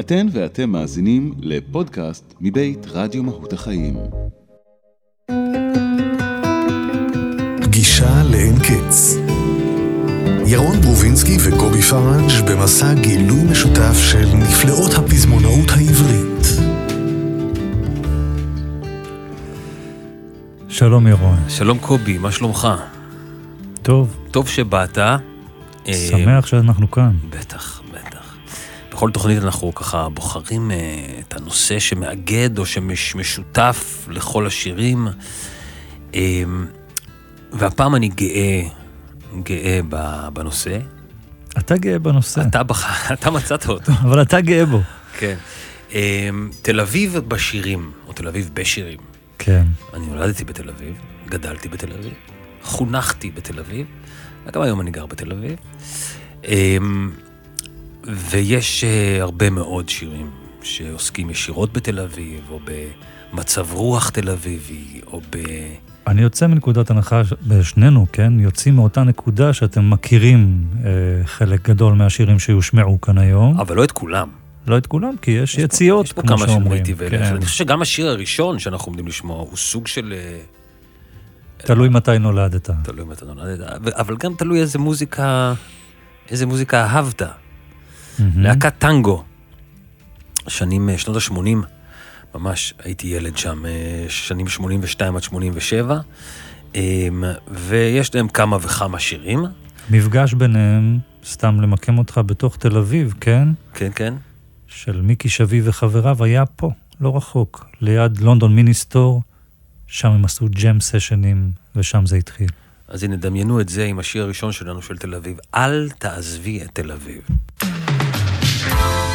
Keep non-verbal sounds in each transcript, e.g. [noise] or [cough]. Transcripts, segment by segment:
אתן ואתם מאזינים לפודקאסט מבית רדיו מהות החיים. פגישה לאין קץ. ירון ברובינסקי וקובי פראג' במסע גילוי משותף של נפלאות הפזמונאות העברית. שלום ירון. שלום קובי, מה שלומך? טוב, טוב שבאת. אה, שמח שאנחנו כאן. בטח. בכל תוכנית אנחנו ככה בוחרים אה, את הנושא שמאגד או שמשותף לכל השירים. אה, והפעם אני גאה, גאה בנושא. אתה גאה בנושא, אתה, בח... [laughs] אתה מצאת אותו. [laughs] אבל אתה גאה בו. כן. אה, תל אביב בשירים, או תל אביב בשירים. כן. אני נולדתי בתל אביב, גדלתי בתל אביב, חונכתי בתל אביב, וגם היום אני גר בתל אביב. ויש אה, הרבה מאוד שירים שעוסקים ישירות בתל אביב, או במצב רוח תל אביבי, או ב... אני יוצא מנקודת הנחה, בשנינו, כן? יוצאים מאותה נקודה שאתם מכירים אה, חלק גדול מהשירים שיושמעו כאן היום. אבל לא את כולם. לא את כולם, כי יש יש פה- יציאות, יש פה כמו כמה שירים שאומרים. הייתי ואלך. כן. אני חושב שגם השיר הראשון שאנחנו עומדים לשמוע הוא סוג של... אה, תלוי מתי נולדת. תלוי מתי נולדת, אבל גם תלוי איזה מוזיקה, איזה מוזיקה אהבת. מהמם. להקת טנגו, שנים, אה, שנות ה-80, ממש הייתי ילד שם, אה, שנים 82 עד 87, אמ, ויש להם כמה וכמה שירים, מפגש ביניהם, סתם למקם אותך בתוך תל אביב, כן? כן, כן, של מיקי שביב וחבריו היה פה, לא רחוק, ליד לונדון מיניסטור, שם הם עשו ג'ם סשנים, ושם זה התחיל. אז הנה, דמיינו את זה עם השיר הראשון שלנו של תל אביב, אל תעזבי את תל אביב. Bye.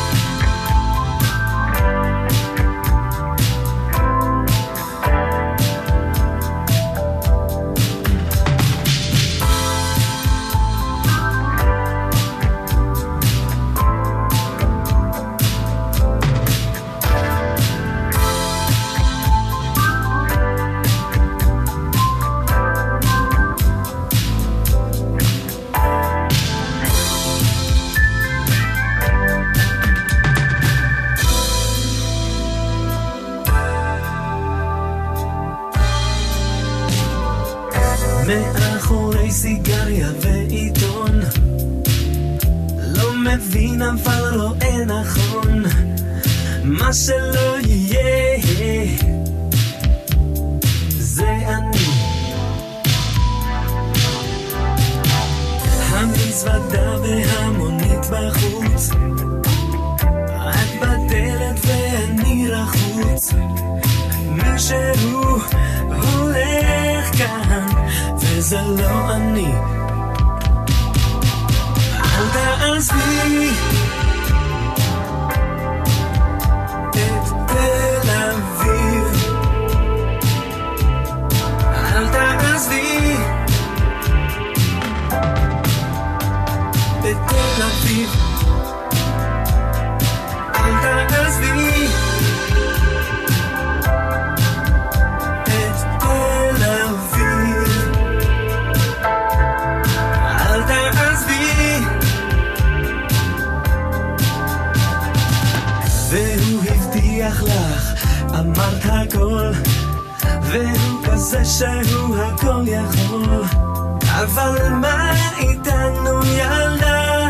אבל מה איתנו ילדה?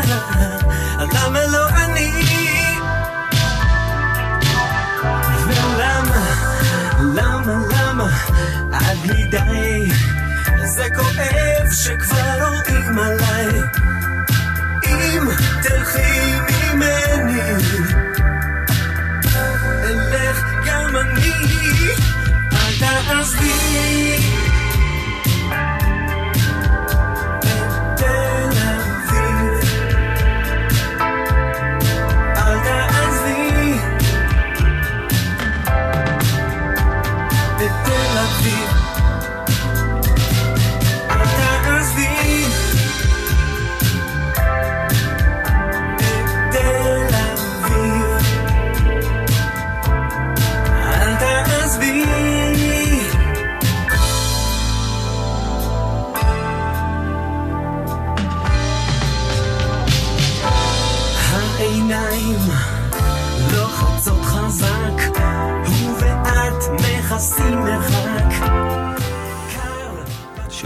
למה לא אני? ולמה, למה, למה, עד בלי די, זה כואב שכבר רואים עליי. אם תלכי ממני, אלך גם אני, אל תעזבי.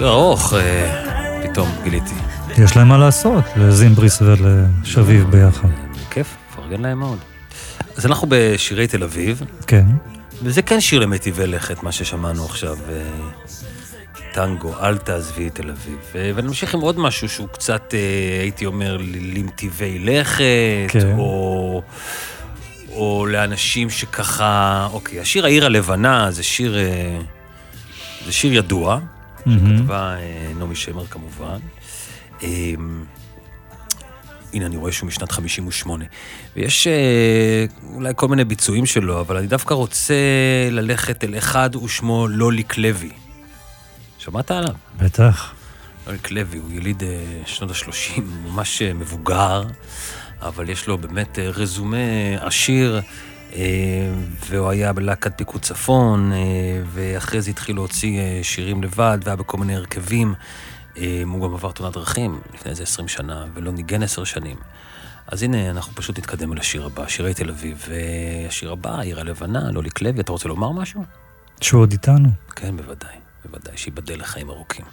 שיר ארוך, אה, פתאום גיליתי. יש להם מה לעשות, לזימבריס ולשביב ביחד. כיף, מפרגן להם מאוד. אז אנחנו בשירי תל אביב, כן. וזה כן שיר למיטיבי לכת, מה ששמענו עכשיו. אה, טנגו, אל תעזבי את תל אביב. אה, ונמשיך עם עוד משהו שהוא קצת, הייתי אומר, למטיבי לכת, כן. או, או לאנשים שככה... אוקיי, השיר העיר הלבנה זה שיר, זה שיר ידוע, מהמם. כתבה אה, נעמי שמר כמובן. אה, הנה, אני רואה שהוא משנת 58. ויש אה, אולי כל מיני ביצועים שלו, אבל אני דווקא רוצה ללכת אל אחד ושמו לוליק לוי. שמעת עליו? בטח. לוליק לוי הוא יליד שנות ה-30, ממש מבוגר, אבל יש לו באמת רזומה עשיר, והוא היה בלהקת פיקוד צפון, אה, ואחרי זה התחיל להוציא אה, שירים לבד, והיה בכל מיני הרכבים. אה, הוא גם עבר תאונת דרכים לפני איזה 20 שנה, ולא ניגן 10 שנים. אז הנה, אנחנו פשוט נתקדם אל השיר הבא, שירי תל אביב. והשיר הבא, העיר הלבנה, לוליק לוי, אתה רוצה לומר משהו? שהוא עוד איתנו. כן, בוודאי, בוודאי, שייבדל לחיים ארוכים.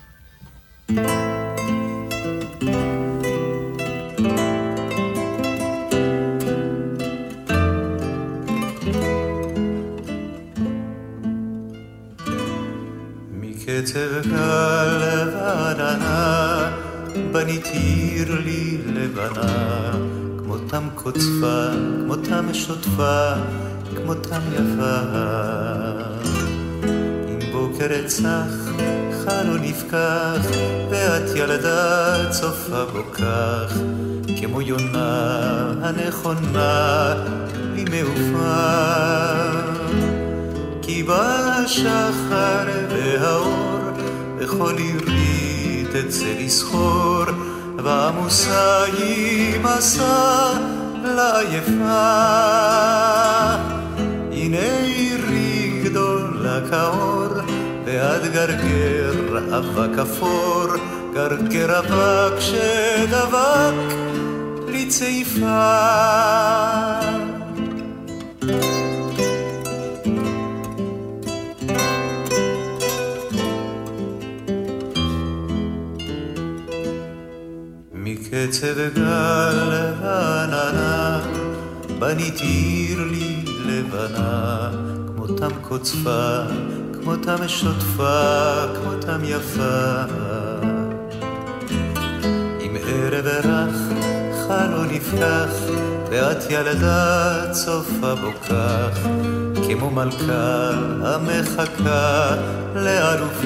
מקצב קל ועננה, בנית עיר לי לבנה, כמותם קוצפה, כמותם שוטפה, כמותם יפה. אם בוקר צח, חלון נפקח, ואת ילדה צופה בו כך, כמו יונה הנכונה, לי מעופה. כי בא השחר והאור, וכל עירי תצא לסחור, ועמוסה היא מסע לעייפה. הנה עירי גדולה כאור, ועד גרגר אבק אפור, גרגר אבק שדבק לי מקצב גל ועננה, בנית עיר לי לבנה, כמותם קוצפה, כמותם שוטפה, כמותם יפה. עם ערב רך, חלון נפתח, ואת ילדה צופה בו כך, כמו מלכה המחכה לאלופה.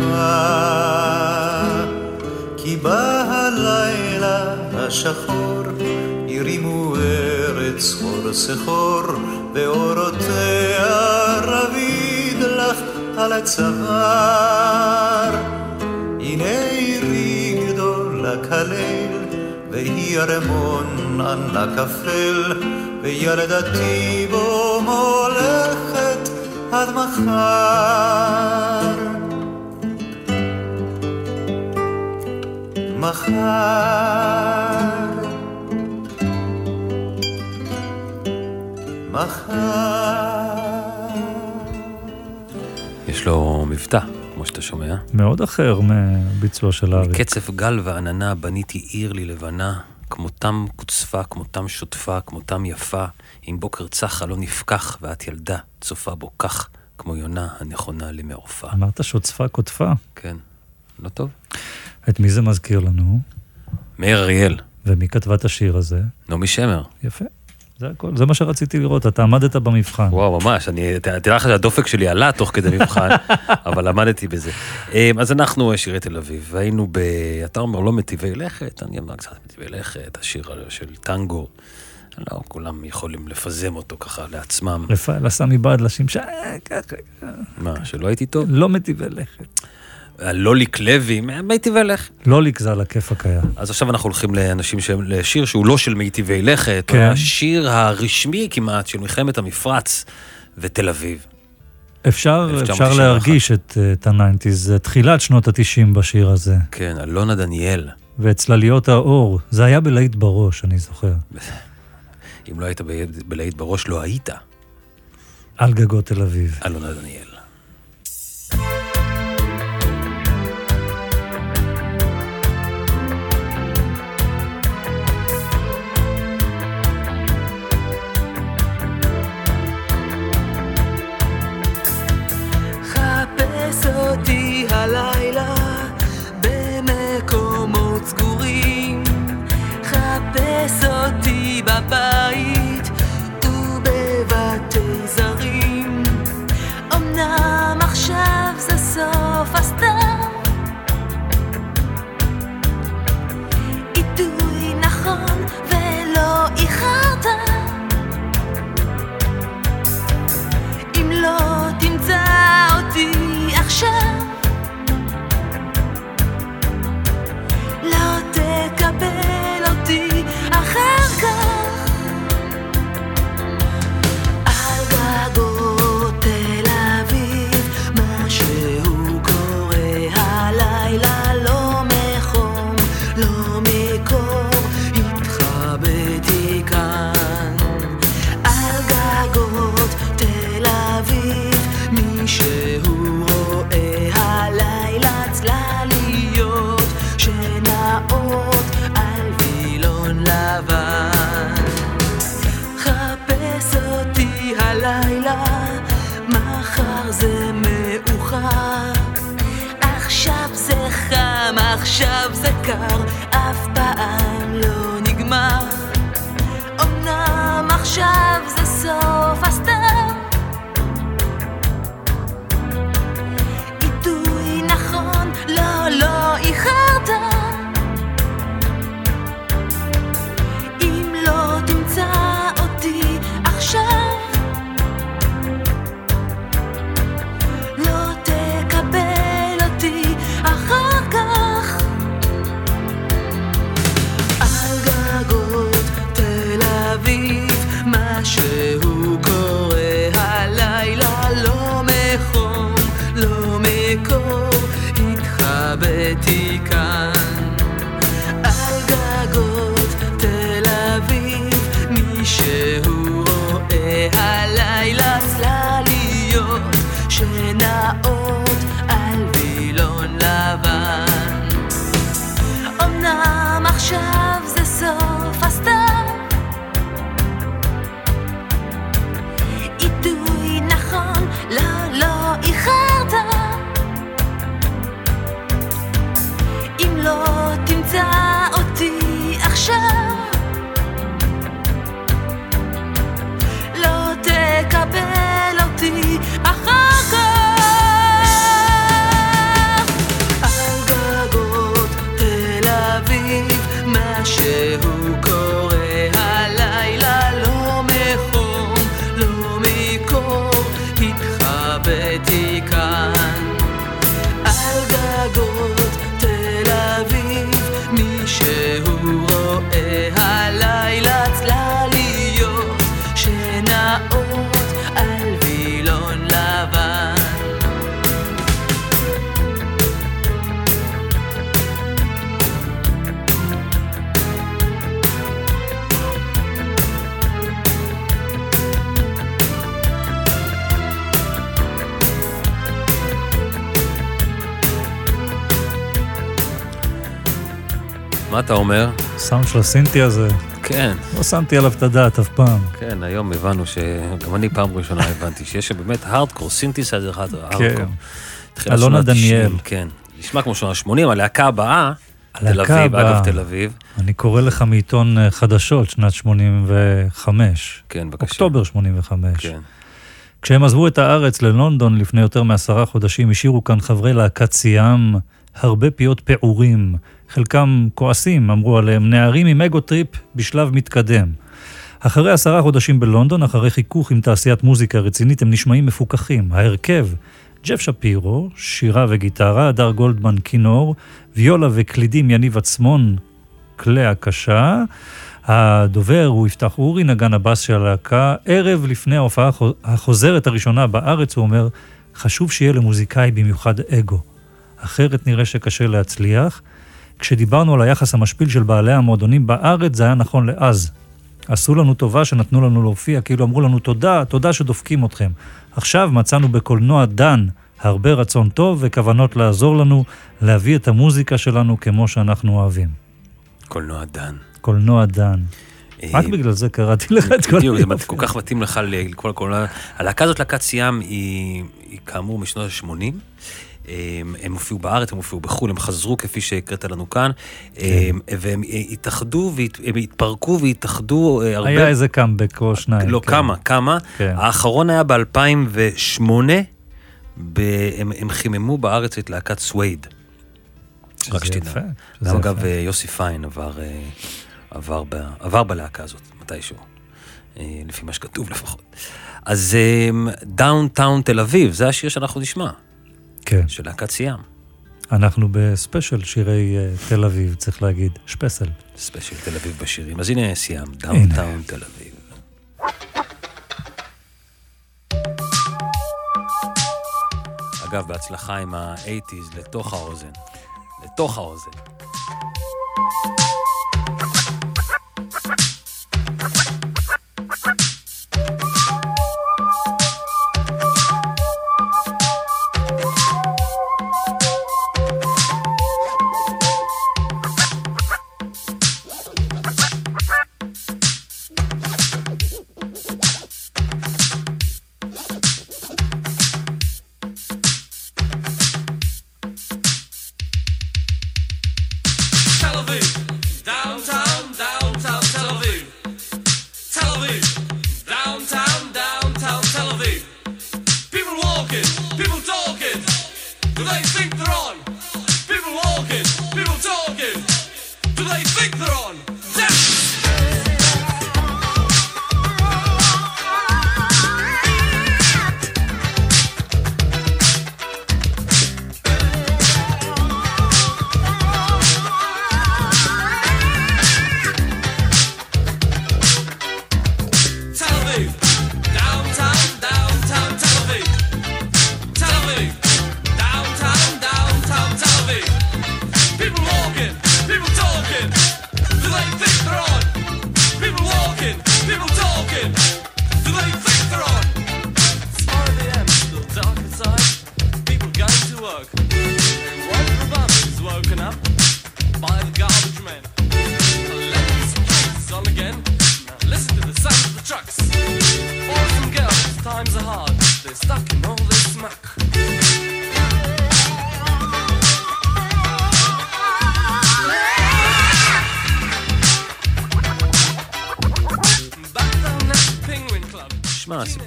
כי בא הלילה השחור, הרימו ארץ סחור סחור, ואורותיה רביד לך על הצוואר. הנה עירי גדולה כליל, והיא ארמון ענק אפל, וילדתי בו מולכת עד מחר. מחר, מחר. יש לו מבטא, כמו שאתה שומע. מאוד אחר מהביצוע של אריק. מקצף גל ועננה בניתי עיר לי לבנה, כמותם קוצפה, כמותם שוטפה, כמותם יפה, אם בוקר צחה לא נפקח, ואת ילדה צופה בו כך, כמו יונה הנכונה למעופה. אמרת שוצפה קוטפה. כן, לא טוב? את מי זה מזכיר לנו? מאיר אריאל, ומי כתבה את השיר הזה? נעמי שמר. יפה. זה הכל, זה מה שרציתי לראות, אתה עמדת במבחן. וואו, ממש, אני, תדע לך שהדופק שלי עלה תוך כדי מבחן, [laughs] אבל למדתי בזה. אמ, אז אנחנו אה, שירי תל אביב, והיינו ב... אתה אומר לא מטיבי לכת, אני אומר קצת מטיבי לכת, השיר של טנגו. לא, כולם יכולים לפזם אותו ככה לעצמם. רפאל עשה מבעד לשמשה, ככה, מה, שלא הייתי טוב? לא מטיבי לכת. לוליק לוי, מיטיבי לכת. לא לקזה על הכיפאק היה. אז עכשיו אנחנו הולכים לאנשים שהם, לשיר שהוא לא של מיטיבי לכת, כן. השיר הרשמי כמעט של מלחמת המפרץ ותל אביב. אפשר, 1991. אפשר להרגיש את, אה, את הניינטיז, זה תחילת שנות התשעים בשיר הזה. כן, אלונה דניאל. ואת צלליות האור, זה היה בלהיט בראש, אני זוכר. [laughs] אם לא היית בלהיט בראש, לא היית. על גגות תל אביב. אלונה דניאל. שנעות מה אתה אומר? סאונד של הסינטי הזה, כן, לא שמתי עליו את הדעת אף פעם. כן, היום הבנו ש... גם אני פעם ראשונה הבנתי שיש באמת הארדקור, סינתסייזר הארדקור. כן. אלונה שנות ה-90, דניאל. כן. נשמע כמו שנות ה-80, הלהקה הבאה, תל אביב. אגב תל אביב. אני קורא לך מעיתון אה, חדשות, שנת 85. כן, בבקשה. אוקטובר 85. כן. כשהם עזבו את הארץ ללונדון לפני יותר מעשרה חודשים, השאירו כאן חברי להקת סיאם הרבה פיות פעורים. חלקם כועסים, אמרו עליהם, נערים עם ego trip בשלב מתקדם. אחרי עשרה חודשים בלונדון, אחרי חיכוך עם תעשיית מוזיקה רצינית, הם נשמעים מפוכחים. ההרכב, ג'ף שפירו, שירה וגיטרה, הדר גולדמן כינור, ויולה וקלידים יניב עצמון, כלי הקשה. הדובר הוא יפתח אורי, נגן הבאס של הלהקה. ערב לפני ההופעה החו- החוזרת הראשונה בארץ, הוא אומר, חשוב שיהיה למוזיקאי במיוחד אגו. אחרת נראה שקשה להצליח. כשדיברנו על היחס המשפיל של בעלי המועדונים בארץ, זה היה נכון לאז. עשו לנו טובה שנתנו לנו להופיע, כאילו אמרו לנו תודה, תודה שדופקים אתכם. עכשיו מצאנו בקולנוע דן הרבה רצון טוב וכוונות לעזור לנו להביא את המוזיקה שלנו כמו שאנחנו אוהבים. קולנוע דן. קולנוע דן. רק אה, בגלל זה קראתי לך את כל בדיוק, זה היופי. כל כך מתאים לך לכל הקולנוע. הלהקה הזאת, להקת סיאם, היא כאמור משנות ה-80. הם, הם הופיעו בארץ, הם הופיעו בחו"ל, הם חזרו כפי שהקראת לנו כאן, הם- והם התאחדו, הם התפרקו והתאחדו אה, הרבה... היה איזה קאמבק או שניים. לא, כן. כמה, כמה. כן. האחרון היה ב-2008, הם, הם חיממו בארץ את להקת סווייד. רק שתדע. גם אגב, יפה. אה, יוסי פיין עבר, אה, עבר, ב, עבר בלהקה הזאת, מתישהו. לפי מה שכתוב לפחות. אז Downtown תל אביב, זה השיר שאנחנו נשמע, כן. של להקת סיאם. אנחנו בספיישל שירי אה, תל אביב, צריך להגיד. ספיישל. ספיישל תל אביב בשירים. אז הנה סיאם, Downtown תל אביב. אגב, בהצלחה עם ה-80's לתוך האוזן. לתוך האוזן.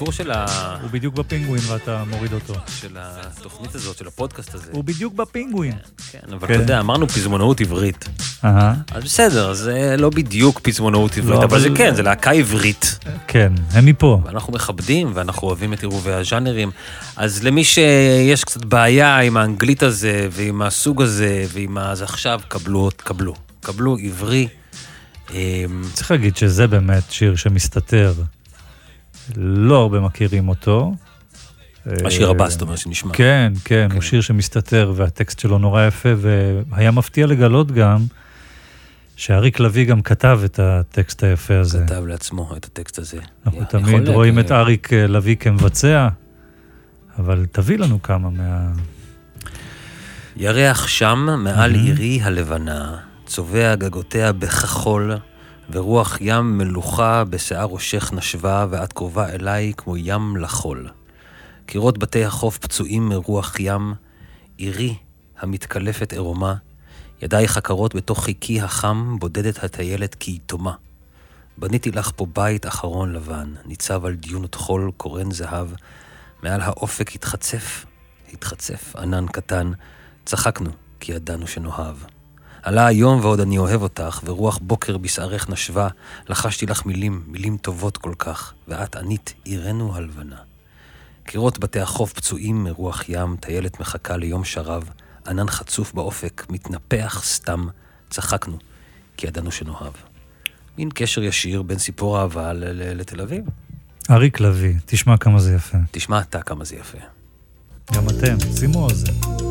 הסיפור של, ה... הוא בדיוק בפינגווין ואתה מוריד אותו. של התוכנית הזאת, של הפודקאסט הזה. הוא בדיוק בפינגווין. כן, אבל כן. אתה יודע, אמרנו פזמונאות עברית. אז בסדר, זה לא בדיוק פזמונאות עברית, לא, אבל זה כן, זה להקה עברית. כן, הם מפה. ואנחנו מכבדים, ואנחנו אוהבים את עירובי הז'אנרים. אז למי שיש קצת בעיה עם האנגלית הזה, ועם הסוג הזה, ועם ה... אז עכשיו, קבלו, קבלו. קבלו עברי. אמ, צריך להגיד שזה באמת שיר שמסתתר. לא הרבה מכירים אותו. השיר אה, הבא, זאת אומרת, שנשמע. כן, כן, כן. הוא שיר שמסתתר והטקסט שלו נורא יפה, והיה מפתיע לגלות גם שאריק לביא גם כתב את הטקסט היפה הזה. כתב לעצמו את הטקסט הזה. אנחנו תמיד רואים להגיד- את אריק אה, לביא כמבצע, אבל תביא לנו כמה מה... ירח שם, מעל. עירי הלבנה, צובע גגותיה בכחול, ורוח ים מלוכה בשיער ראשך נשבה, ואת קרובה אליי כמו ים לחול. קירות בתי החוף פצועים מרוח ים, עירי המתקלפת עירומה, ידייך הקרות בתוך חיקי החם, בודדת הטיילת כיתומה. בניתי לך פה בית אחרון לבן, ניצב על דיונות חול, קורן זהב, מעל האופק התחצף, התחצף ענן קטן, צחקנו, כי ידענו שנאהב. עלה היום ועוד אני אוהב אותך, ורוח בוקר בשערך נשבה, לחשתי לך מילים, מילים טובות כל כך, ואת ענית עירנו הלבנה. קירות בתי החוף פצועים מרוח ים, טיילת מחכה ליום שרב, ענן חצוף באופק, מתנפח סתם, צחקנו, כי ידענו שנאהב. מין קשר ישיר בין סיפור אהבה לתל אביב. אריק לביא, תשמע כמה זה יפה. תשמע אתה כמה זה יפה. גם אתם, שימו אוזן.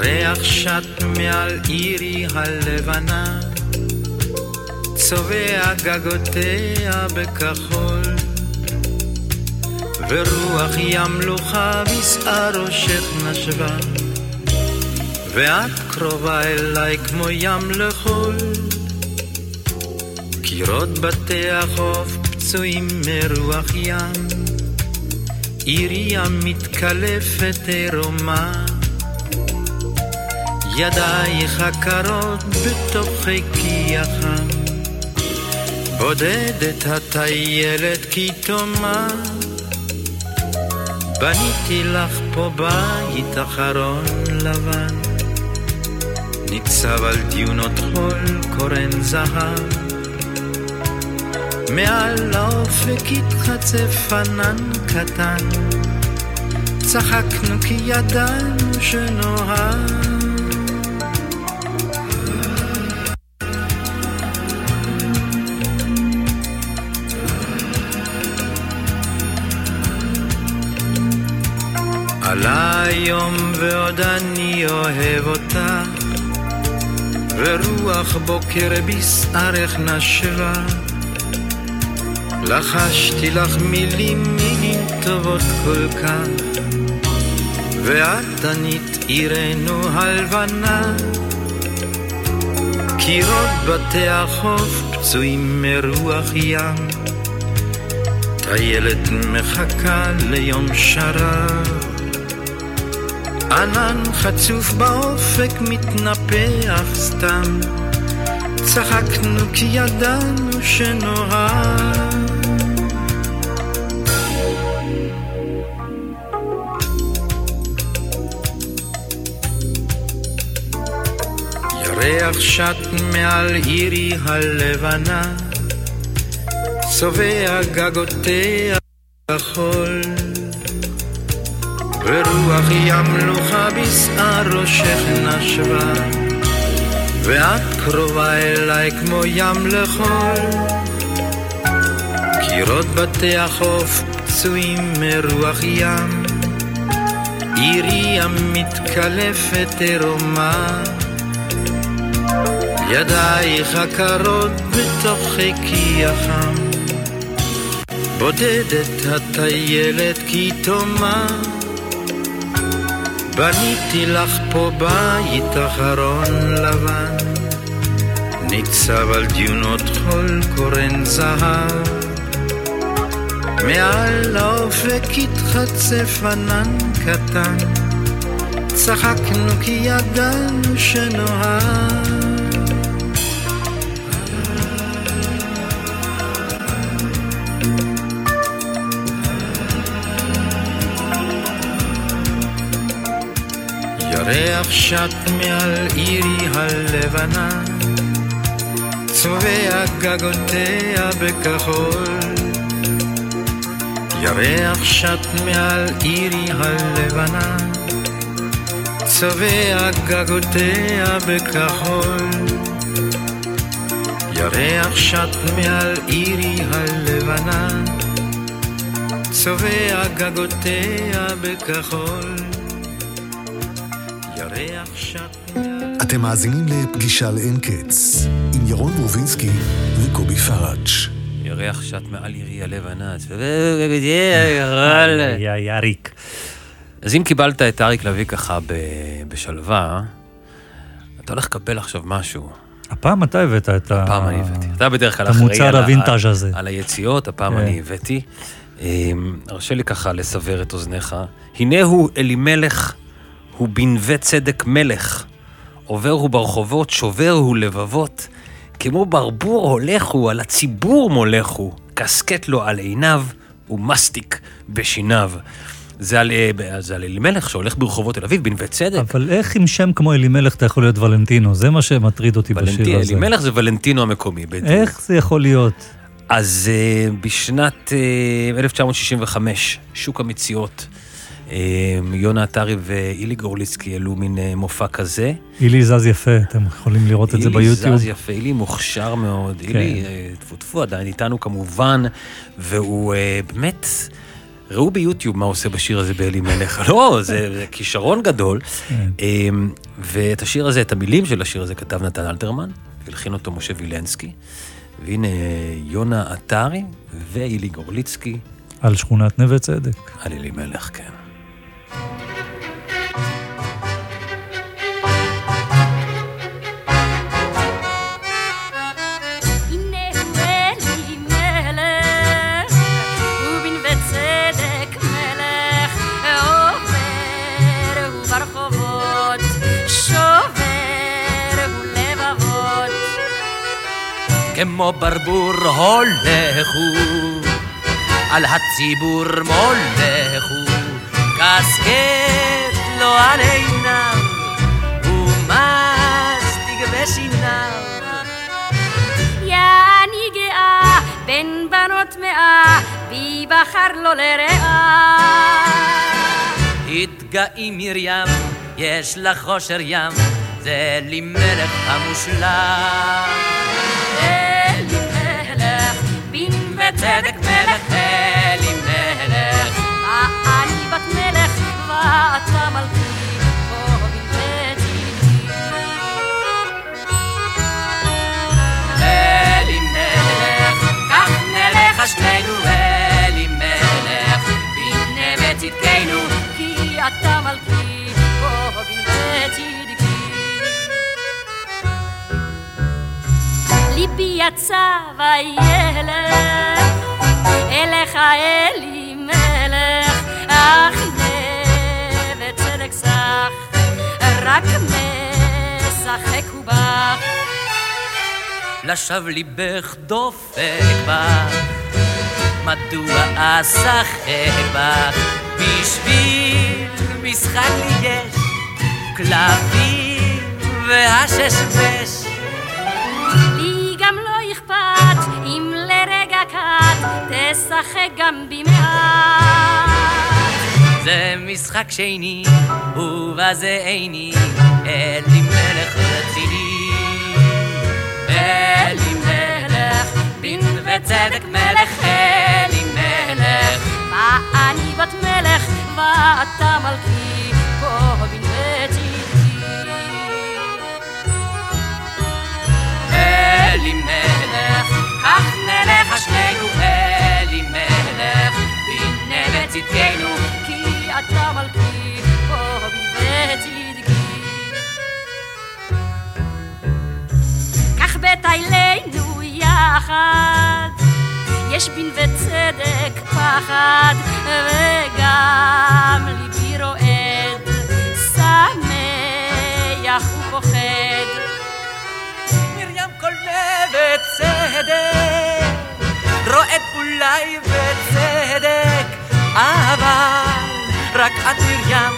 ירח שט מעל עירי הלבנה, צובע גגותיה בכחול, ורוח ים לוחה בשער ראשך נשבה, ואת קרובה אליי כמו ים לחול. קירות בתי החוף פצועים מרוח ים, עירי המתקלפת עירומה. ידייך הקרות בתוך חיקי החם, בודדת הטיילת כי תומה. בניתי לך פה בית אחרון לבן, ניצב על דיונות חול קורן זהב. מעל האופק התחצף ענן קטן, צחקנו כי ידענו שנאהב. עלה היום ועוד אני אוהב אותך, ורוח בוקר בשערך נשבה. לחשתי לך מילים, מילים טובות כל כך, ואת ענית עירנו הלבנה. קירות בתי החוף פצועים מרוח ים, טיילת מחכה ליום שרב. ענן חצוף באופק מתנפח סתם, צחקנו כי ידענו שנאהב. ירח שט מעל עירי הלבנה, צובע גגותיה בחול. ורוח ים לוחה בשער ראשך נשבה, ואת קרובה אליי כמו ים לחול. קירות בתי החוף פצועים מרוח ים, עירי המתקלפת עירומה. ידייך הקרות בתוך חיקי החם, בודדת הטיילת כי תומה. בניתי לך פה בית אחרון לבן, ניצב על דיונות חול קורן זהב. מעל האופק התחצף ענן קטן, צחקנו כי ידענו שנאהב. ירח שט מעל עירי הלבנה, צובע גגותיה בכחול. ירח שט מעל עירי הלבנה, צובע גגותיה בכחול. ירח שט מעל עירי הלבנה, צובע גגותיה בכחול. אתם מאזינים לפגישה לאין קץ, עם ירון רובינסקי וקובי פראג'. ירח שט מעל עירי הלבנה. יא יאריק. אז אם קיבלת את אריק לביא ככה ב- בשלווה, אתה הולך לקבל עכשיו משהו. הפעם אתה הבאת את ה... הפעם אני הבאתי. אתה בדרך כלל אחראי על הווינטאז' הזה. על היציאות, הפעם כן. אני הבאתי. אמ, הרשה לי ככה לסבר את אוזניך. הנה הוא אלימלך, הוא בנווה צדק מלך. עובר הוא ברחובות, שובר הוא לבבות. כמו ברבור הולך הוא, על הציבור מולך הוא. קסקט לו על עיניו, ומסטיק בשיניו. זה על, אה, זה על אלימלך שהולך ברחובות תל אביב, בנווה צדק. אבל איך עם שם כמו אלימלך אתה יכול להיות ולנטינו? זה מה שמטריד אותי בשיר ולנטי- הזה. אלימלך זה ולנטינו המקומי. בדיוק. איך זה יכול להיות? אז uh, בשנת uh, 1965, שוק המציאות, יונה עטרי ואילי גורליצקי העלו מין uh, מופע כזה. אילי זז יפה, אתם יכולים לראות את זה ביוטיוב. אילי זז יפה, אילי מוכשר מאוד. כן. אילי, אה, טפו טפו, עדיין איתנו כמובן, והוא uh, באמת... ראו ביוטיוב מה עושה בשיר הזה באלימלך. [laughs] לא, זה, זה כישרון גדול. כן. אמ, ואת השיר הזה, את המילים של השיר הזה כתב נתן אלתרמן, והלחין אותו משה וילנסקי. והנה יונה עטרי ואילי גורליצקי על שכונת נווה צדק. על אלימלך, כן. כמו ברבור הולך הוא, על הציבור מולך הוא, קסקט לו על עיניו, ומסטיק בשיניו. יעני גאה, בין בנות מאה, בי בחר לו לרעה. התגאי מרים, יש לך חושר ים, זה לי מלך המושלם. אלי מלך, אלי מלך, אני בת מלך, ואתה מלכי, פה בנווה אלי מלך, כך נלך שנינו אלי מלך, בנווה צדקנו, כי אתה מלכי, פה צדקי. ליבי יצא וילך, אליך אלי מלך, אך נווה צדק סך, רק משחק הוא בך. לשווא ליבך דופק בך, מדוע אשחק בך? בשביל משחק לי יש כלבים והששבש. תשחק גם במעט. זה משחק שני, ובזה איני, אלי מלך רציני. אלי מלך, דין וצדק מלך, אלי מלך. מה אני בת מלך ואתה מלכי פה בנווה צדקי. אלי מלך, כך נלך שנינו, אלי מלך, בנה בצדקנו, כי אתה מלכי פה בנווה צדקי. כך בטיילנו יחד, יש בנווה צדק פחד, וגם ליבי בצדק, רועד אולי בצדק, אבל רק את מרים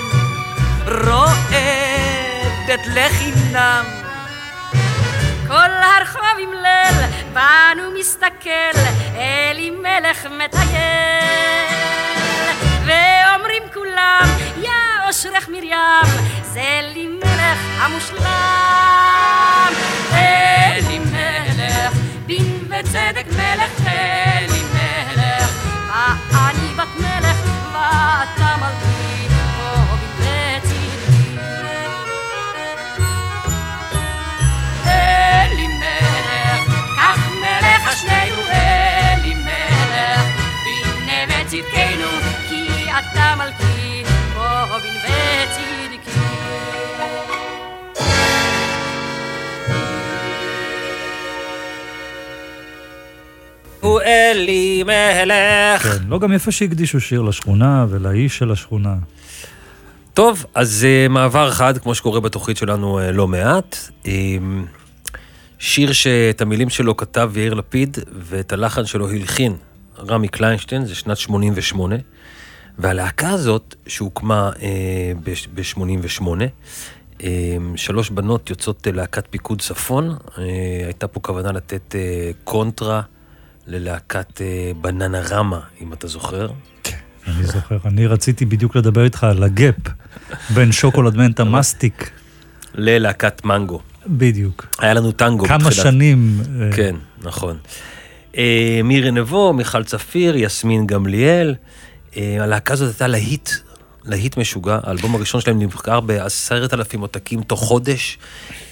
רועדת לחינם. כל הרחוב עם ליל, בנו מסתכל, אלי מלך מטייל. ואומרים כולם, יא אושרך מרים, זה לימד. אלימלך המושלם. אלימלך, דין וצדק מלך אלימלך, ואני בת מלך ואתה מלכי, פה בצדקי. אלימלך, כך מלך השנינו אלימלך, בנה וצדקנו, כי אתה מלכי, פה בן הוא אלי מלך. כן, לא גם יפה שהקדישו שיר לשכונה ולאיש של השכונה. טוב, אז uh, מעבר חד, כמו שקורה בתוכנית שלנו uh, לא מעט. Um, שיר שאת המילים שלו כתב יאיר לפיד, ואת הלחן שלו הלחין רמי קליינשטיין, זה שנת 88. והלהקה הזאת, שהוקמה uh, ב-88, uh, שלוש בנות יוצאות להקת פיקוד צפון, uh, הייתה פה כוונה לתת uh, קונטרה ללהקת uh, בננה רמה, אם אתה זוכר. אני זוכר, אני רציתי בדיוק לדבר איתך על הגאפ בין שוקולד מנטה [laughs] מסטיק, ללהקת מנגו. בדיוק. היה לנו טנגו. כמה בתחילת- שנים. אה, כן, נכון. אה, מירי נבו, מיכל צפיר, יסמין גמליאל. אה, הלהקה הזאת הייתה להיט, להיט משוגע. האלבום הראשון שלהם נמכר בעשרת אלפים עותקים תוך חודש.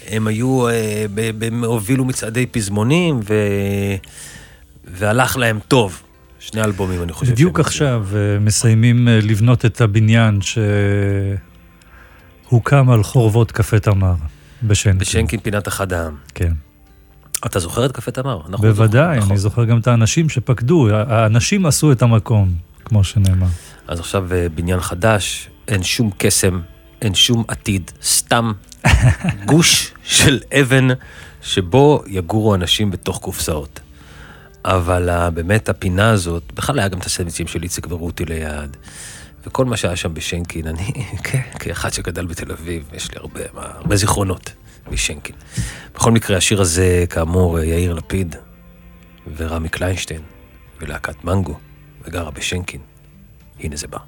הם היו, אה, ב- הובילו מצעדי פזמונים, ו... והלך להם טוב. שני אלבומים, אני חושב. בדיוק עכשיו אה, מסיימים אה, לבנות את הבניין שהוקם על חורבות קפה תמר בשנקין. בשנקין פינת אחד העם. כן. אתה זוכר את קפה תמר? אנחנו בוודאי, נכון. אני זוכר גם את האנשים שפקדו, האנשים עשו את המקום, כמו שנאמר. אז עכשיו אה, בניין חדש, אין שום קסם, אין שום עתיד, סתם [laughs] גוש של אבן שבו יגורו אנשים בתוך קופסאות. אבל אה, באמת הפינה הזאת, בכלל היה גם את הסנדוויצים של איציק ורותי ליד. וכל מה שהיה שם בשנקין, אני, [laughs] כן, כאחד שגדל בתל אביב, יש לי הרבה, מה, הרבה זיכרונות משנקין. בכל מקרה, השיר הזה, כאמור, אה, יאיר לפיד ורמי קליינשטיין ולהקת מנגו, וגרה בשנקין. הנה זה בא.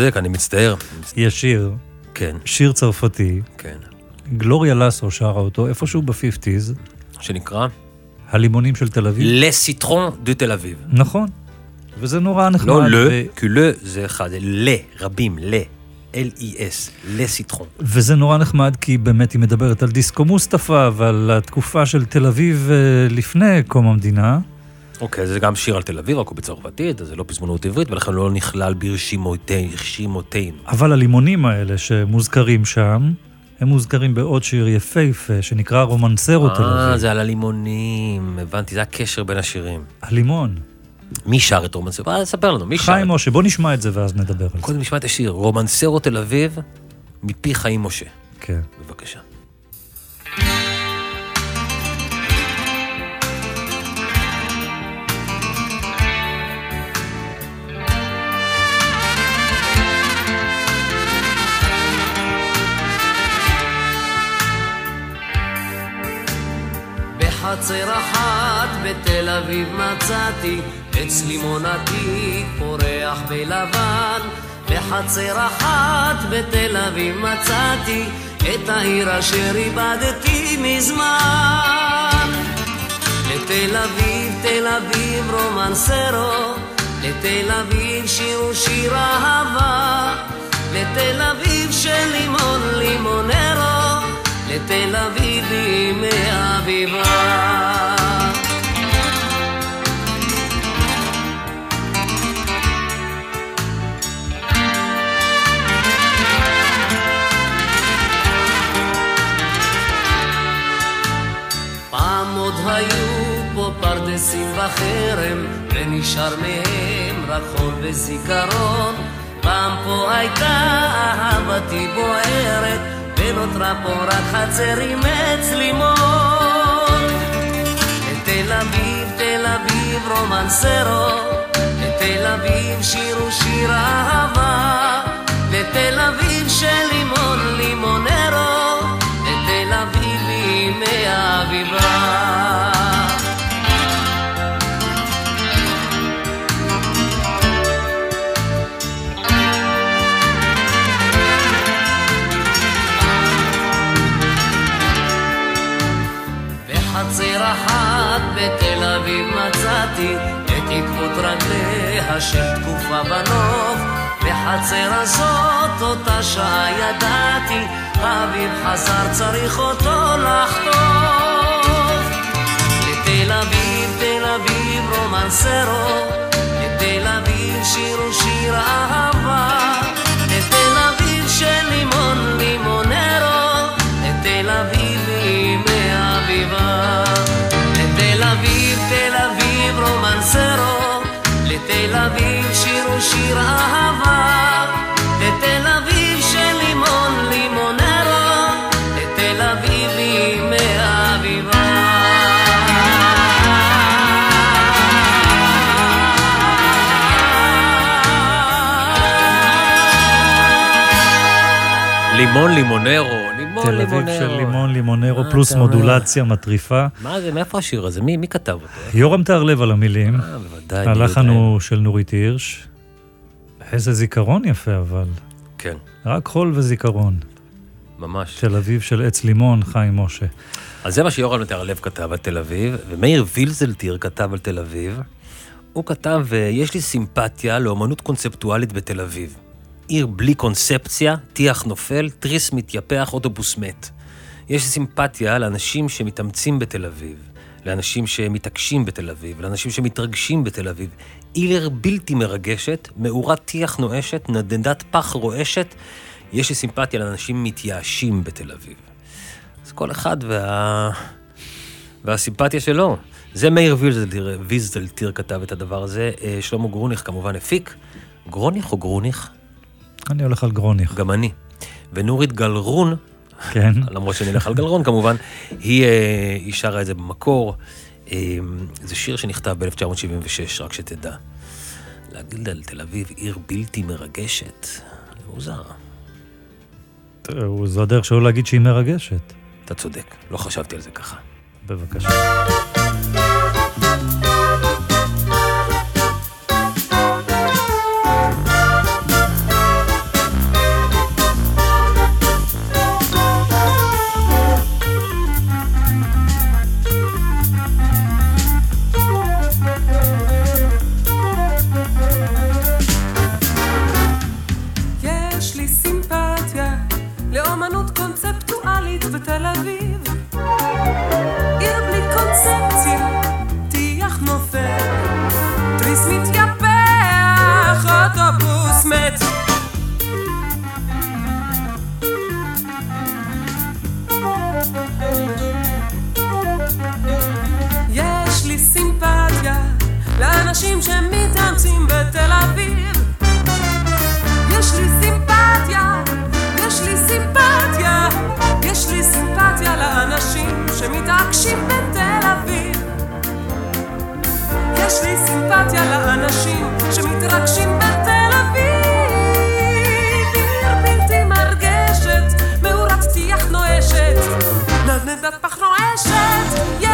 צודק, אני מצטער. יש שיר, כן, שיר צרפתי, כן. גלוריה לסו שרה אותו איפשהו בפיפטיז, שנקרא הלימונים של תל אביב. Citron de תל אביב. נכון. וזה נורא נחמד. לא ו- le, כי le זה אחד, le, רבים, le. L-E-S, Le Citron. וזה נורא נחמד כי באמת היא מדברת על דיסקו מוסטפא ועל התקופה של תל אביב אה, לפני קום המדינה. אוקיי, זה גם שיר על תל אביב, רק הוא בצרפתית, אז זה לא פזמונות עברית, ולכן לא נכלל ברשימותיהם. רשימותיהם. אבל הלימונים האלה שמוזכרים שם, הם מוזכרים בעוד שיר יפהפה שנקרא רומנסרו תל אה, אביב. זה על הלימונים, הבנתי, זה הקשר בין השירים. הלימון. מי שר את רומנסרו? אה, ספר לנו, מי שר? חיים משה, בוא נשמע את זה ואז נדבר על זה. קודם נשמע את השיר, רומנסרו תל אביב, מפי חיים משה. כן. בבקשה. בחצר אחת בתל אביב מצאתי עץ לימונתי פורח בלבן. בחצר אחת בתל אביב מצאתי את העיר אשר איבדתי מזמן. לתל אביב, תל אביב רומנסרו לתל אביב שיר ושיר אהבה. לתל אביב של לימון לימונרו לתל אביב בימי אביבה פעם עוד היו פה פרדסים בחרם, ונשאר מהם רק חול וזיכרון. פעם פה הייתה אהבתי בוערת, ונותרה פה רק חצר עם עץ לימון. לתל אביב, תל אביב רומנסרו, לתל אביב שיר ושיר אהבה, לתל אביב של לימון לימונרו, לתל אביב בימי האביבה. של תקופה בנוף בחצר הזאת אותה שעה ידעתי האביב חזר צריך אותו לחטוף. לתל אביב, תל אביב רומנסרו לתל אביב שיר ושיר אהבה לתל אביב של לימון. לימונרו לתל אביב שיר ושיר אהבה לתל אביב של לימון לימונרו לתל אביב בימי אביבה לימון לימונרו, לימון תל אביב לימונרו. של לימון לימונרו מה פלוס? מודולציה מטריפה. מה זה, מאיפה השיר הזה? מי, כתב אותו? יורם טהרלב על המילים, אה, בוודאי. הלחן. הוא של נורית הירש. איזה זיכרון יפה אבל. כן, רק חול וזיכרון. ממש. תל אביב של עץ לימון, חיים משה. אז זה מה שיורם לב כתב על תל אביב, ומאיר וילזלטיר כתב על תל אביב. הוא כתב, אה, יש לי סימפתיה לאומנות קונספטואלית בתל אביב. עיר בלי קונספציה, טיח נופל, תריס מתייפח, אוטובוס מת. יש סימפתיה לאנשים שמתאמצים בתל אביב, לאנשים שמתעקשים בתל אביב, לאנשים שמתרגשים בתל אביב. עיר בלתי מרגשת, מאורת טיח נואשת, נדנדת פח רועשת. יש סימפתיה לאנשים מתייאשים בתל אביב. אז כל אחד וה... והסימפתיה שלו. זה מאיר ויזלטיר, ויזלטיר כתב את הדבר הזה, אה, שלמה גרוניך כמובן הפיק. גרוניך או גרוניך? אני הולך על גרוניך. גם אני. ונורית גלרון, כן. [laughs] למרות שנלך על גלרון כמובן, היא, אה, היא שרה את זה במקור. אה, זה שיר שנכתב ב-1976, רק שתדע. להגיד על תל אביב עיר בלתי מרגשת, זה מוזר. זו הדרך שלו להגיד שהיא מרגשת. אתה צודק, לא חשבתי על זה ככה. בבקשה. שמתעקשים בתל אביב. יש לי סימפתיה לאנשים שמתרגשים בתל אביב. עיר בלתי מרגשת, מאורת טיח נואשת, נדנדת פח נואשת.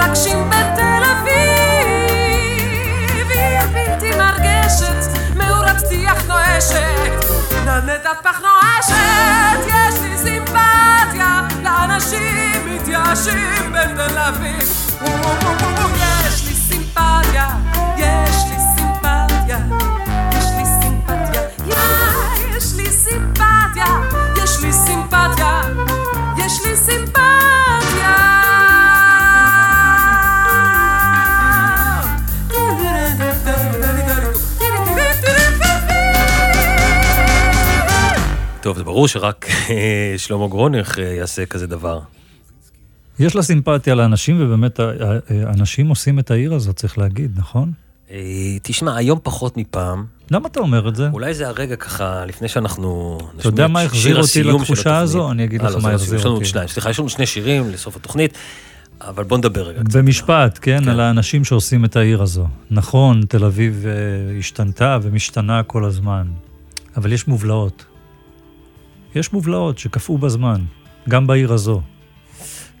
שמתרגשים בתל אביב. עיר בלתי מרגשת, מאורת טיח נואשת, נדנדת פח נואשת. יש לי סימפתיה לאנשים מתייאשים בתל אביב. יש לי סימפתיה, טוב, זה ברור שרק אה, שלמה גרונך אה, יעשה כזה דבר. יש לה סימפתיה לאנשים, ובאמת ה- ה- האנשים עושים את העיר הזאת, צריך להגיד, נכון? אה, תשמע, היום פחות מפעם. למה אתה אומר את זה? אולי זה הרגע ככה, לפני שאנחנו... אתה יודע מה החזיר אותי לתחושה. הזו? אני אגיד אה, לך לא, מה זה החזיר יש לנו אותי. עוד שניים. סליחה, יש לנו שני שירים לסוף התוכנית, אבל בוא נדבר רגע. קצת. במשפט, כן, כן. על האנשים שעושים את העיר הזו. נכון, תל אביב אה, השתנתה ומשתנה כל הזמן, אבל יש מובלעות. יש מובלעות שקפאו בזמן, גם בעיר הזו.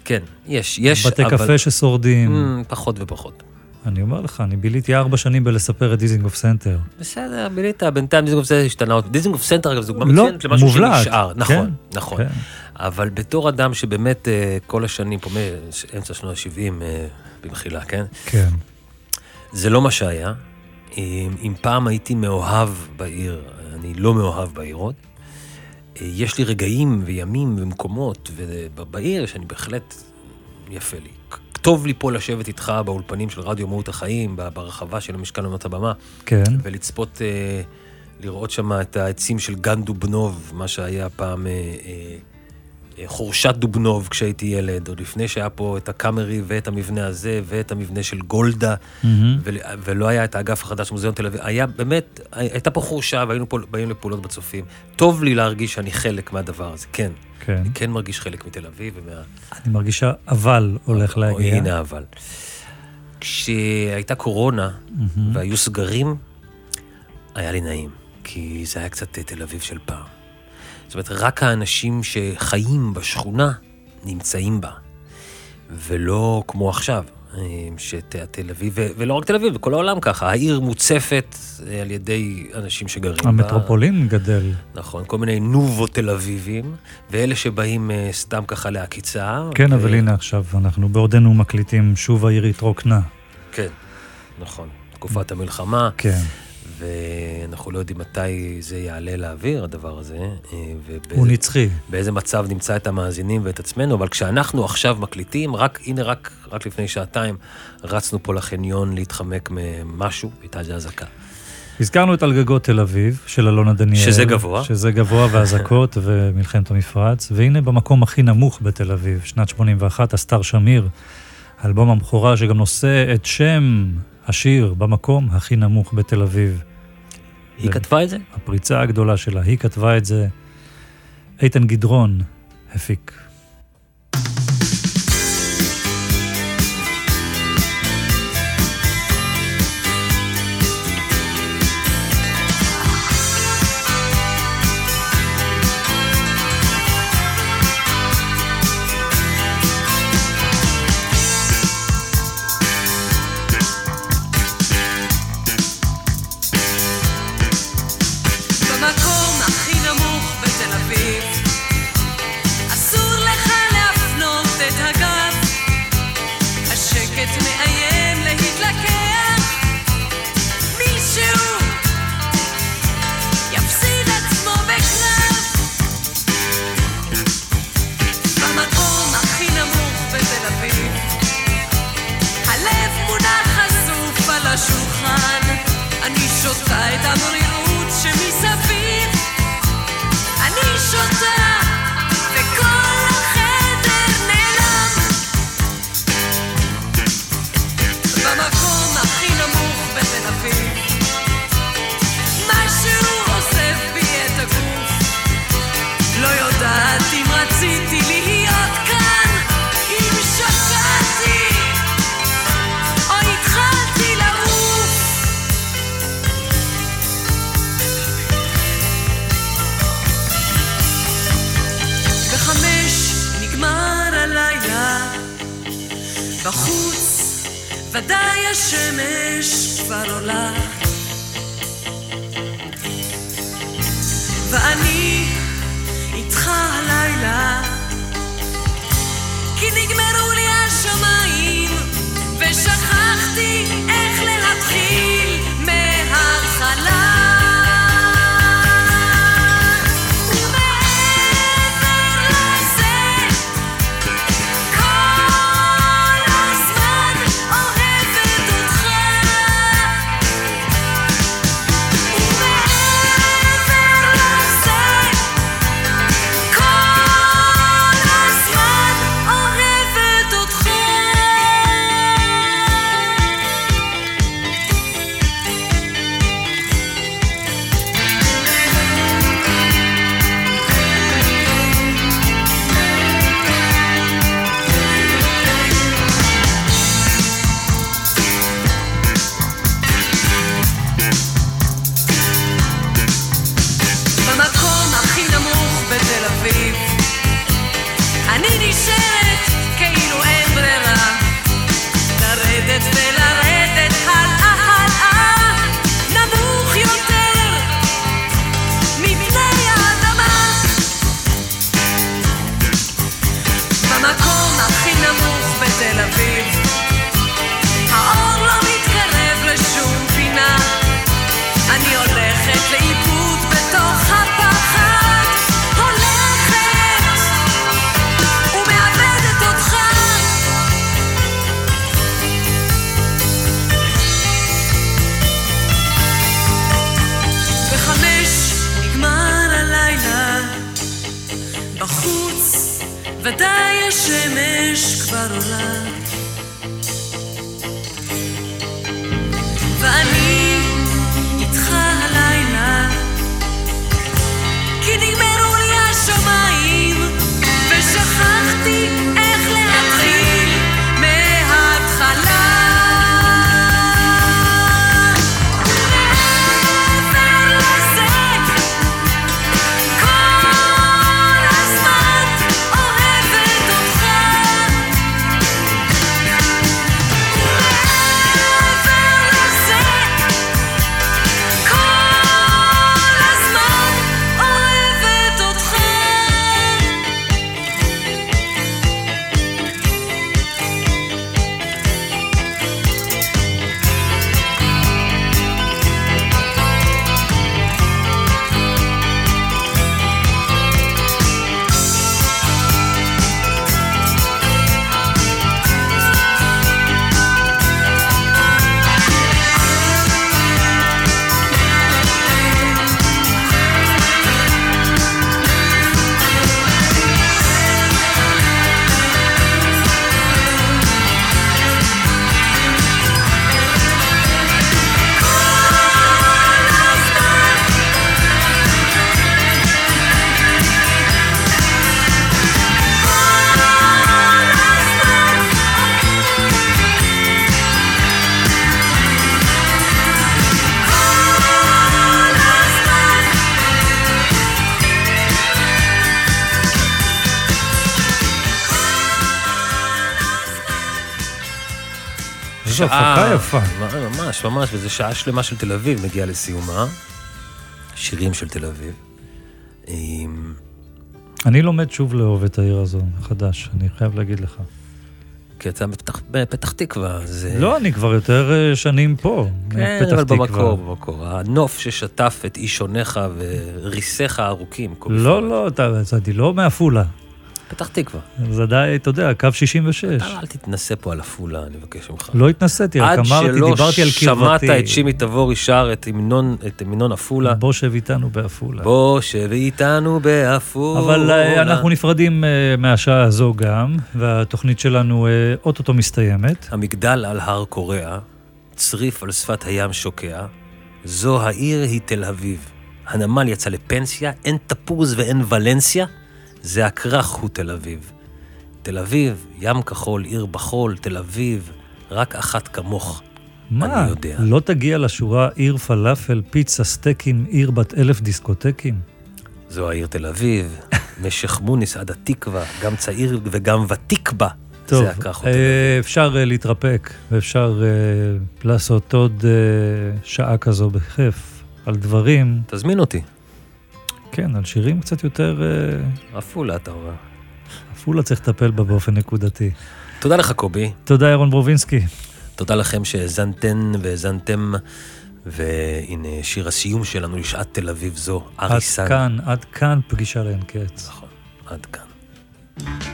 כן, יש, יש, בתי אבל... קפה ששורדים. Mm, פחות ופחות. אני אומר לך, אני ביליתי ארבע שנים בלספר את דיזינגוף סנטר. בסדר, בילית, בינתיים דיזנגוף סנטר השתנה עוד. דיזנגוף סנטר, אגב, זו דוגמה לא, מצוינת למשהו מובלעת, שנשאר. כן, נכון, נכון. כן. אבל בתור אדם שבאמת אה, כל השנים, פה מאמצע שנות ה-70, במחילה, כן? כן. זה לא מה שהיה. אם, אם פעם הייתי מאוהב בעיר, אני לא מאוהב בעיר עוד. יש לי רגעים וימים ומקומות בעיר שאני בהחלט יפה לי. טוב לי פה לשבת איתך באולפנים של רדיו מהות החיים, ברחבה של המשכן עונות הבמה, כן. ולצפות, אה, לראות שם את העצים של גן דובנוב, מה שהיה פעם אה, אה, חורשת דובנוב כשהייתי ילד, עוד לפני שהיה פה את הקאמרי ואת המבנה הזה ואת המבנה של גולדה, מהמם. ול- ולא היה את האגף החדש של מוזיאון תל אביב. היה באמת, הייתה פה חורשה והיינו פה, באים לפעולות בצופים. טוב לי להרגיש שאני חלק מהדבר הזה, כן. כן. אני כן מרגיש חלק מתל אביב ומה... אני מרגישה אבל הולך או, להגיע. הנה אבל. כשהייתה קורונה מהמם. והיו סגרים, היה לי נעים, כי זה היה קצת אה, תל אביב של פעם. זאת אומרת, רק האנשים שחיים בשכונה נמצאים בה, ולא כמו עכשיו, אה, שתל אביב, ולא רק תל אביב, בכל העולם ככה, העיר מוצפת אה, על ידי אנשים שגרים בה. המטרופולין גדל. נכון, כל מיני נובו תל אביבים, ואלה שבאים אה, סתם ככה לעקיצה. כן, ו- אבל הנה עכשיו, אנחנו בעודנו מקליטים, שוב העיר התרוקנה. כן, נכון. תקופת המלחמה, כן. ואנחנו לא יודעים מתי זה יעלה לאוויר, הדבר הזה, אה, הוא ובאיזה נצחי. באיזה מצב נמצא את המאזינים ואת עצמנו, אבל כשאנחנו עכשיו מקליטים, רק, הנה, רק, רק לפני שעתיים, רצנו פה לחניון להתחמק ממשהו, הייתה איזה אזעקה. הזכרנו את על גגות תל אביב, של אלונה דניאל. שזה גבוה. שזה גבוה ואזעקות [laughs] ומלחמת המפרץ. והנה במקום הכי נמוך בתל אביב, שנת 81, אסתר שמיר, האלבום המכורה שגם נושא את שם השיר במקום הכי נמוך בתל אביב. היא ו- כתבה את זה? הפריצה הגדולה שלה, היא כתבה את זה. איתן גדרון הפיק. כבר עולה. ואני איתך הלילה כי נגמרו ודאי השמש כבר עולה? איזו הפקה יפה. ממש, ממש, וזו שעה שלמה של תל אביב מגיעה לסיומה. שירים של תל אביב. עם- אני לומד שוב לאהוב את העיר הזו מחדש, אני חייב להגיד לך. כי אתה בפתח- בפתח תקווה, זה... לא, אני כבר יותר אה, שנים פה. כן, מפתח אבל תקווה. במקור, במקור. הנוף ששטף את אישוניך וריסיך הארוכים. לא. לא, אתה, אני לא מעפולה. פתח תקווה. זה די, אתה יודע, קו 66. אתה אל תתנסה פה על עפולה, אני מבקש ממך. לא התנסיתי, רק אמרתי, דיברתי על עד שלא קרבתי. שמעת את שימי תבורי שר את המנון, עפולה, בוא שב איתנו בעפולה. בוא שב איתנו בעפולה. אבל אה, אנחנו נפרדים אה, מהשעה הזו גם, והתוכנית שלנו אה, אוטוטו מסתיימת. המגדל על הר קוריאה, צריף על שפת הים שוקע, זו העיר היא תל אביב. הנמל יצא לפנסיה, אין תפוז ואין ולנסיה, זה הכרך הוא תל אביב. תל אביב, ים כחול, עיר בחול, תל אביב, רק אחת כמוך. מה, אני יודע. לא תגיע לשורה עיר פלאפל, פיצה, סטייקים, עיר בת אלף דיסקוטקים? זו העיר תל אביב, [laughs] משך מוניס עד התקווה, גם צעיר וגם ותיק בה. טוב, זה הכרך הוא תל אה, אביב. אפשר אה, להתרפק, ואפשר אה, לעשות עוד שעה כזו בכיף על דברים, תזמין אותי. כן, על שירים קצת יותר... אה, עפולה, אתה אומר. עפולה צריך לטפל בה באופן נקודתי. תודה לך, קובי. תודה, ירון ברובינסקי. תודה לכם שהאזנתן והאזנתם, והנה שיר הסיום שלנו לשעת תל אביב זו, עד אריסן. כאן, עד כאן פגישה לאין קץ. נכון, עד כאן.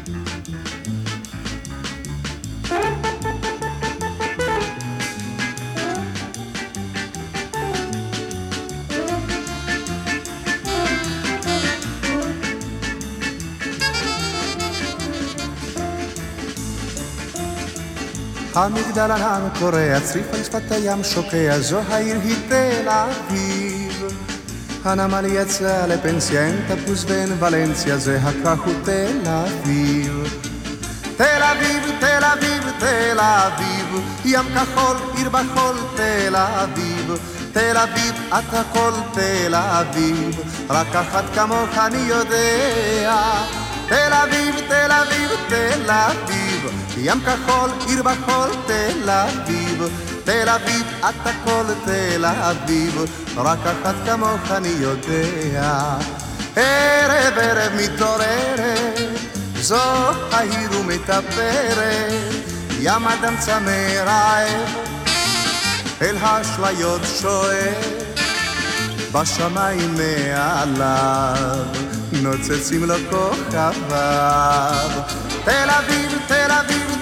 המגדל ענן קורע, צריף על שפת הים שוקע, זו העיר היא תל אביב. הנמל יצא לפנסיה, אין תפוס ואין ולנסיה, זה הכרך הוא תל אביב. תל אביב, תל אביב, תל אביב, ים כחול, עיר בחול, תל אביב. תל אביב, את הכל תל אביב, רק אחת כמוך אני יודע. תל אביב, תל אביב, תל אביב, ים כחול, עיר בחול, תל אביב. תל אביב, את הכל תל אביב, רק אחת כמוך אני יודע. ערב ערב מתעוררת, זו העיר ומטפרת, ים אדם צמא רעב, אל האשליות שואף, בשמיים מעליו, נוצצים לו כוכביו. תל אביב, תל אביב,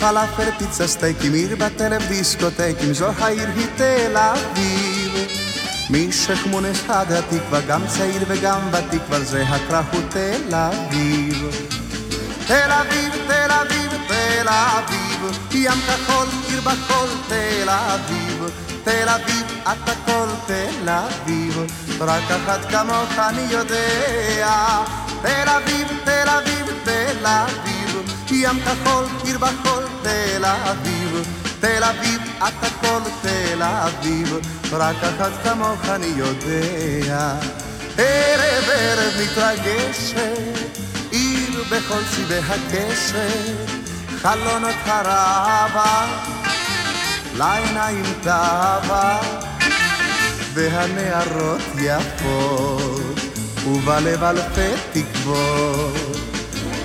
פלאפל, פיצה סטייקים, עיר בטלב דיסקוטקים, זו העיר היא תל אביב. משכמונס עד התקווה, גם צעיר וגם ותיק, כבר זה הכרך הוא תל אביב. תל אביב, תל אביב, תל אביב, ים כחול, עיר בחול, תל אביב. תל אביב, את הכל תל אביב, רק אחת כמוך אני יודע. תל אביב, תל אביב, תל אביב, ים כחול, עיר בחול, תל אביב. תל אביב, את הכל תל אביב, רק אחת כמוך אני יודע. ערב ערב מתרגשת, עיר בכל צבעי הקשת, חלונות הרבה, לעיניים תאווה, והנערות יפות, ובלב אלפי תקוות.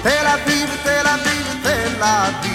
תל אביב, תל אביב, תל אביב,